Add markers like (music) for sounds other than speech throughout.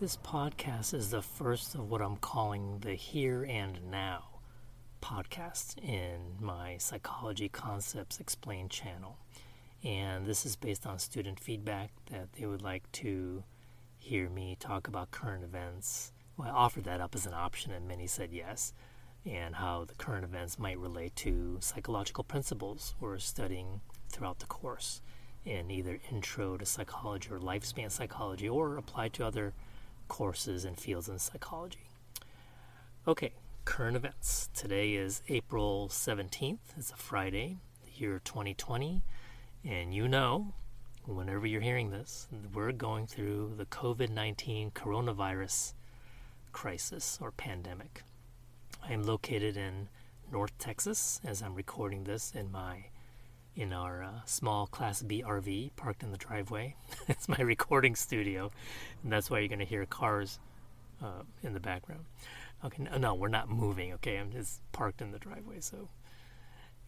This podcast is the first of what I'm calling the Here and Now podcasts in my Psychology Concepts Explained channel. And this is based on student feedback that they would like to hear me talk about current events. Well, I offered that up as an option, and many said yes, and how the current events might relate to psychological principles we're studying throughout the course in either intro to psychology or lifespan psychology or applied to other courses and fields in psychology. Okay, current events. Today is April 17th. It's a Friday, the year 2020. And you know, whenever you're hearing this, we're going through the COVID 19 coronavirus crisis or pandemic. I am located in North Texas as I'm recording this in my in our uh, small Class B RV parked in the driveway. (laughs) it's my recording studio, and that's why you're going to hear cars uh, in the background. Okay, no, no, we're not moving. Okay, I'm just parked in the driveway. So,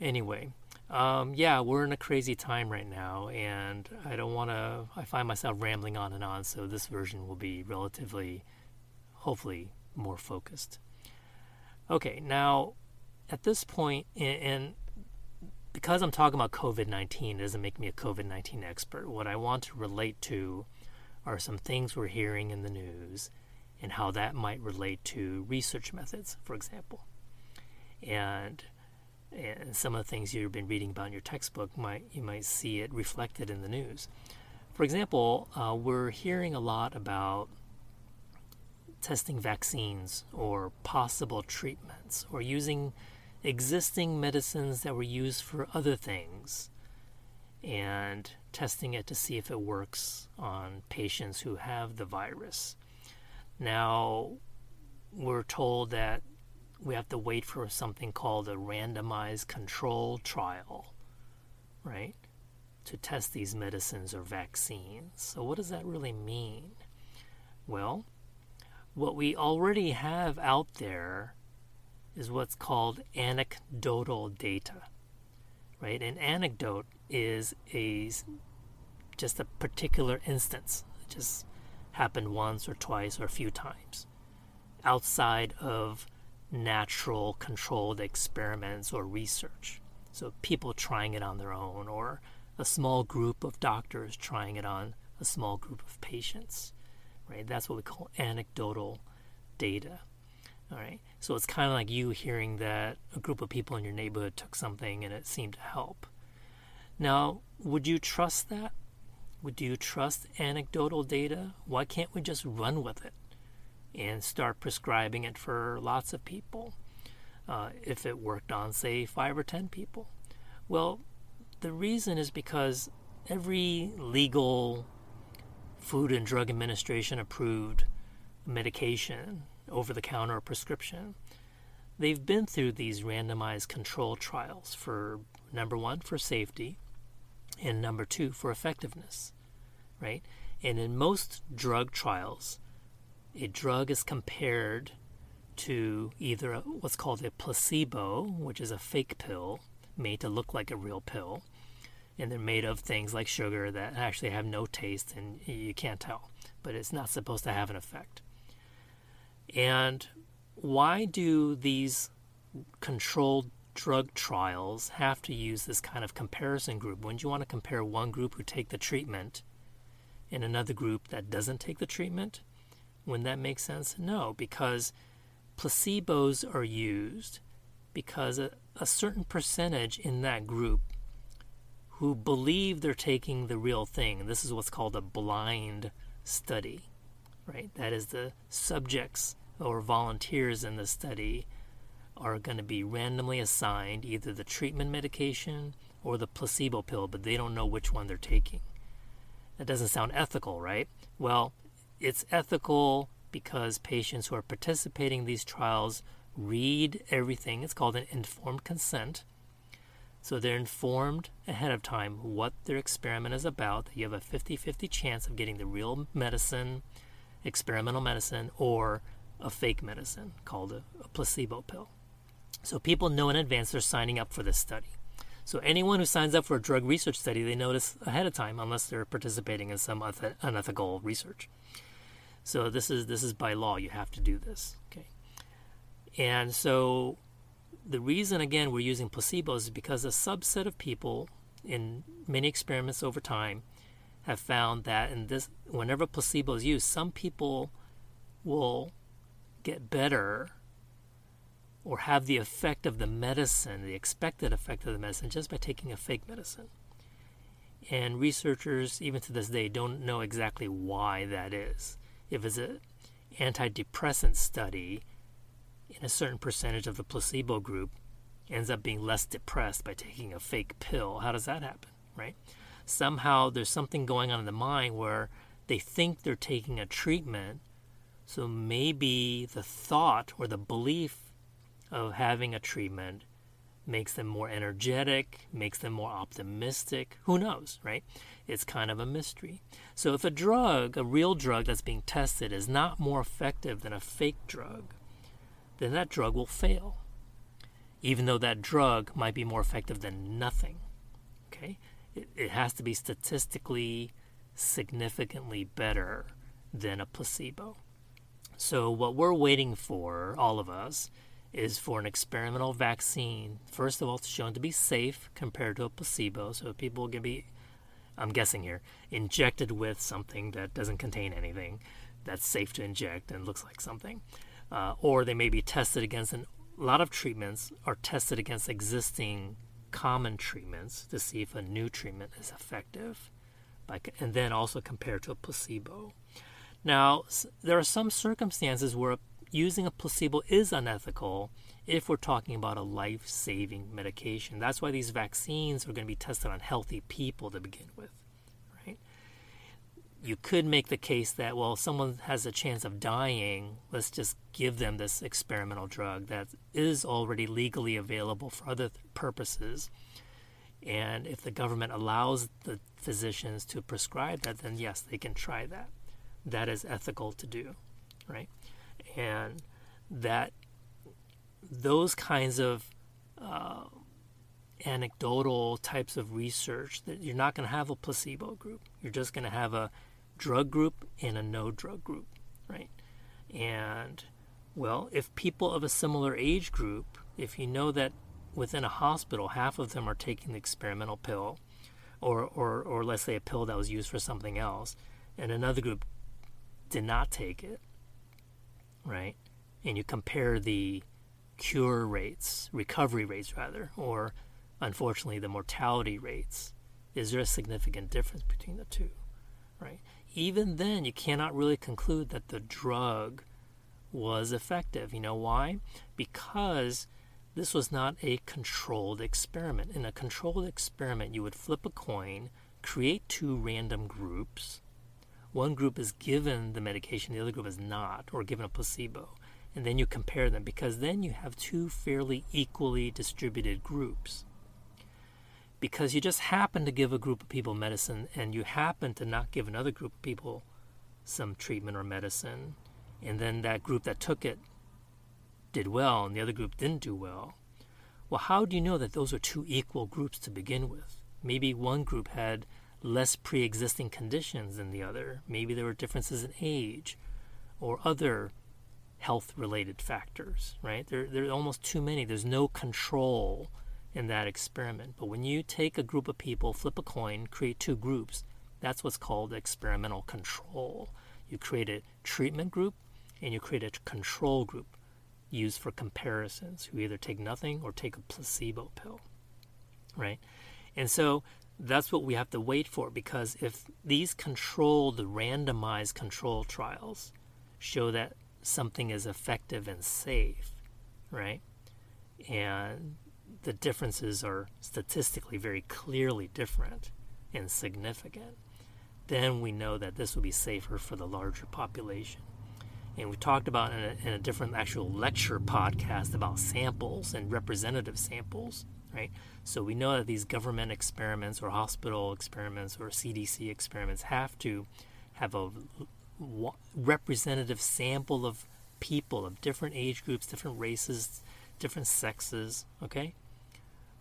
anyway, um, yeah, we're in a crazy time right now, and I don't want to. I find myself rambling on and on, so this version will be relatively, hopefully, more focused. Okay, now at this point, and because I'm talking about COVID 19 it doesn't make me a COVID 19 expert. What I want to relate to are some things we're hearing in the news and how that might relate to research methods, for example. And and some of the things you've been reading about in your textbook might you might see it reflected in the news. For example, uh, we're hearing a lot about testing vaccines or possible treatments or using existing medicines that were used for other things and testing it to see if it works on patients who have the virus. Now, we're told that we have to wait for something called a randomized control trial, right? To test these medicines or vaccines. So, what does that really mean? Well, what we already have out there is what's called anecdotal data. Right? An anecdote is a just a particular instance. It just happened once or twice or a few times outside of natural controlled experiments or research. So people trying it on their own or a small group of doctors trying it on a small group of patients. Right? That's what we call anecdotal data. All right. So it's kind of like you hearing that a group of people in your neighborhood took something and it seemed to help. Now, would you trust that? Would you trust anecdotal data? Why can't we just run with it and start prescribing it for lots of people uh, if it worked on, say, five or ten people? Well, the reason is because every legal Food and Drug Administration approved medication over the counter prescription. They've been through these randomized control trials for number one, for safety, and number two, for effectiveness, right? And in most drug trials, a drug is compared to either what's called a placebo, which is a fake pill made to look like a real pill, and they're made of things like sugar that actually have no taste and you can't tell, but it's not supposed to have an effect. And why do these controlled drug trials have to use this kind of comparison group? Wouldn't you want to compare one group who take the treatment and another group that doesn't take the treatment? Wouldn't that make sense? No, because placebos are used because a, a certain percentage in that group who believe they're taking the real thing, this is what's called a blind study, right? That is the subjects or volunteers in the study are going to be randomly assigned either the treatment medication or the placebo pill, but they don't know which one they're taking. That doesn't sound ethical, right? Well, it's ethical because patients who are participating in these trials read everything. It's called an informed consent. So they're informed ahead of time what their experiment is about, you have a 50 50 chance of getting the real medicine, experimental medicine, or a fake medicine called a, a placebo pill. So people know in advance they're signing up for this study. So anyone who signs up for a drug research study, they notice ahead of time, unless they're participating in some unethical research. So this is this is by law. You have to do this. Okay. And so the reason again we're using placebos is because a subset of people in many experiments over time have found that in this whenever placebo is used, some people will get better or have the effect of the medicine, the expected effect of the medicine, just by taking a fake medicine. And researchers, even to this day, don't know exactly why that is. If it's an antidepressant study, in a certain percentage of the placebo group ends up being less depressed by taking a fake pill. How does that happen, right? Somehow there's something going on in the mind where they think they're taking a treatment, so maybe the thought or the belief of having a treatment makes them more energetic, makes them more optimistic. Who knows, right? It's kind of a mystery. So if a drug, a real drug that's being tested, is not more effective than a fake drug, then that drug will fail. Even though that drug might be more effective than nothing. Okay? It, it has to be statistically significantly better than a placebo. So, what we're waiting for, all of us, is for an experimental vaccine. First of all, it's shown to be safe compared to a placebo, so people can be, I'm guessing here, injected with something that doesn't contain anything that's safe to inject and looks like something. Uh, or they may be tested against, and a lot of treatments are tested against existing common treatments to see if a new treatment is effective, by, and then also compared to a placebo. Now, there are some circumstances where using a placebo is unethical if we're talking about a life saving medication. That's why these vaccines are going to be tested on healthy people to begin with? You could make the case that, well, if someone has a chance of dying, let's just give them this experimental drug that is already legally available for other purposes. And if the government allows the physicians to prescribe that, then yes, they can try that. That is ethical to do, right? and that those kinds of uh, anecdotal types of research that you're not going to have a placebo group you're just going to have a drug group and a no drug group right and well if people of a similar age group if you know that within a hospital half of them are taking the experimental pill or or or let's say a pill that was used for something else and another group did not take it right? And you compare the cure rates, recovery rates rather, or unfortunately the mortality rates, is there a significant difference between the two, right? Even then, you cannot really conclude that the drug was effective. You know why? Because this was not a controlled experiment. In a controlled experiment, you would flip a coin, create two random groups, one group is given the medication, the other group is not, or given a placebo. And then you compare them because then you have two fairly equally distributed groups. Because you just happen to give a group of people medicine and you happen to not give another group of people some treatment or medicine, and then that group that took it did well and the other group didn't do well. Well, how do you know that those are two equal groups to begin with? Maybe one group had less pre existing conditions than the other. Maybe there were differences in age or other health related factors, right? There, there are almost too many. There's no control in that experiment. But when you take a group of people, flip a coin, create two groups, that's what's called experimental control. You create a treatment group and you create a control group used for comparisons who either take nothing or take a placebo pill, right? And so that's what we have to wait for because if these controlled, randomized control trials show that something is effective and safe, right? And the differences are statistically very clearly different and significant, then we know that this will be safer for the larger population. And we talked about in a, in a different actual lecture podcast about samples and representative samples right? So we know that these government experiments or hospital experiments or CDC experiments have to have a representative sample of people of different age groups, different races, different sexes, okay?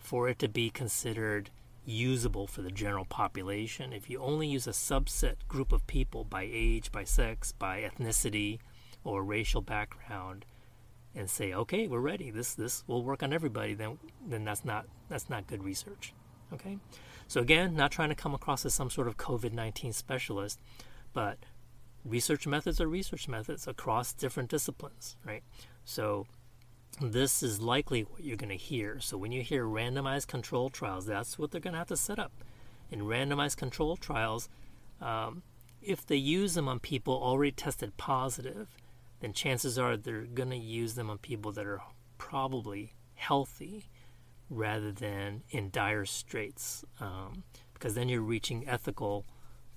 For it to be considered usable for the general population. If you only use a subset group of people by age, by sex, by ethnicity, or racial background, and say, okay, we're ready. This this will work on everybody. Then then that's not that's not good research. Okay, so again, not trying to come across as some sort of COVID nineteen specialist, but research methods are research methods across different disciplines, right? So this is likely what you're going to hear. So when you hear randomized control trials, that's what they're going to have to set up. In randomized control trials, um, if they use them on people already tested positive, then chances are they're going to use them on people that are probably healthy rather than in dire straits. Um, because then you're reaching ethical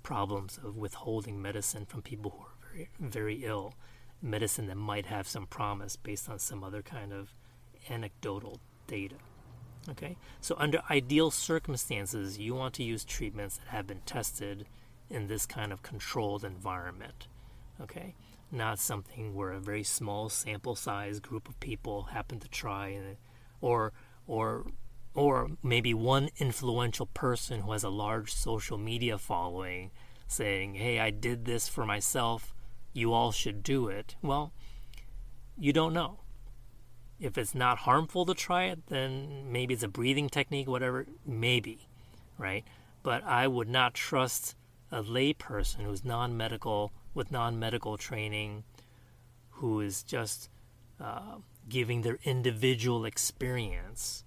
problems of withholding medicine from people who are very, very ill medicine that might have some promise based on some other kind of anecdotal data. Okay, so under ideal circumstances, you want to use treatments that have been tested in this kind of controlled environment. Okay, not something where a very small sample size group of people happen to try, or or or maybe one influential person who has a large social media following saying, "Hey, I did this for myself you all should do it. Well, you don't know. If it's not harmful to try it, then maybe it's a breathing technique, whatever, maybe, right? But I would not trust a layperson who's non medical, with non medical training, who is just uh, giving their individual experience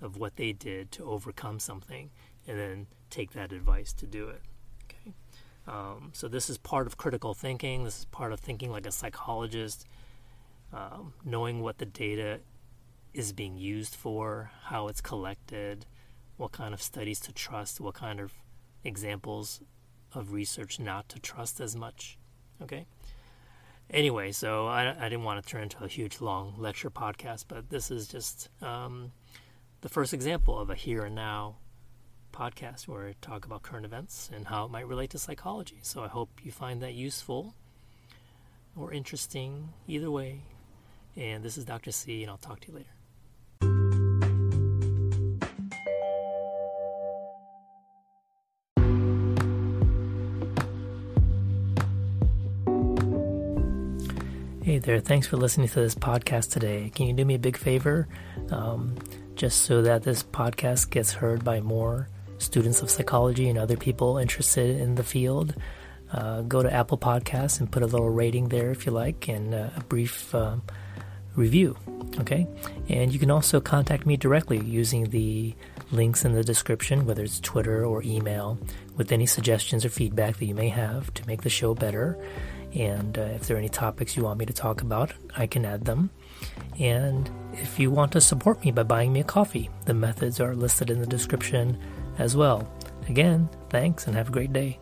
of what they did to overcome something and then take that advice to do it. Um, so this is part of critical thinking. This is part of thinking like a psychologist, um, knowing what the data is being used for, how it's collected, what kind of studies to trust, what kind of examples of research not to trust as much. Okay. Anyway, so I, I didn't want to turn into a huge long lecture podcast, but this is just um, the first example of a here and now podcast where I talk about current events and how it might relate to psychology. So I hope you find that useful or interesting, either way. And this is Dr. C, and I'll talk to you later. Hey there, thanks for listening to this podcast today. Can you do me a big favor? Um, just so that this podcast gets heard by more students of psychology and other people interested in the field. Uh, go to Apple Podcasts and put a little rating there if you like and uh, a brief um, review. Okay? And you can also contact me directly using the links in the description, whether it's Twitter or email, with any suggestions or feedback that you may have to make the show better. And uh, if there are any topics you want me to talk about, I can add them. And if you want to support me by buying me a coffee, the methods are listed in the description as well. Again, thanks and have a great day.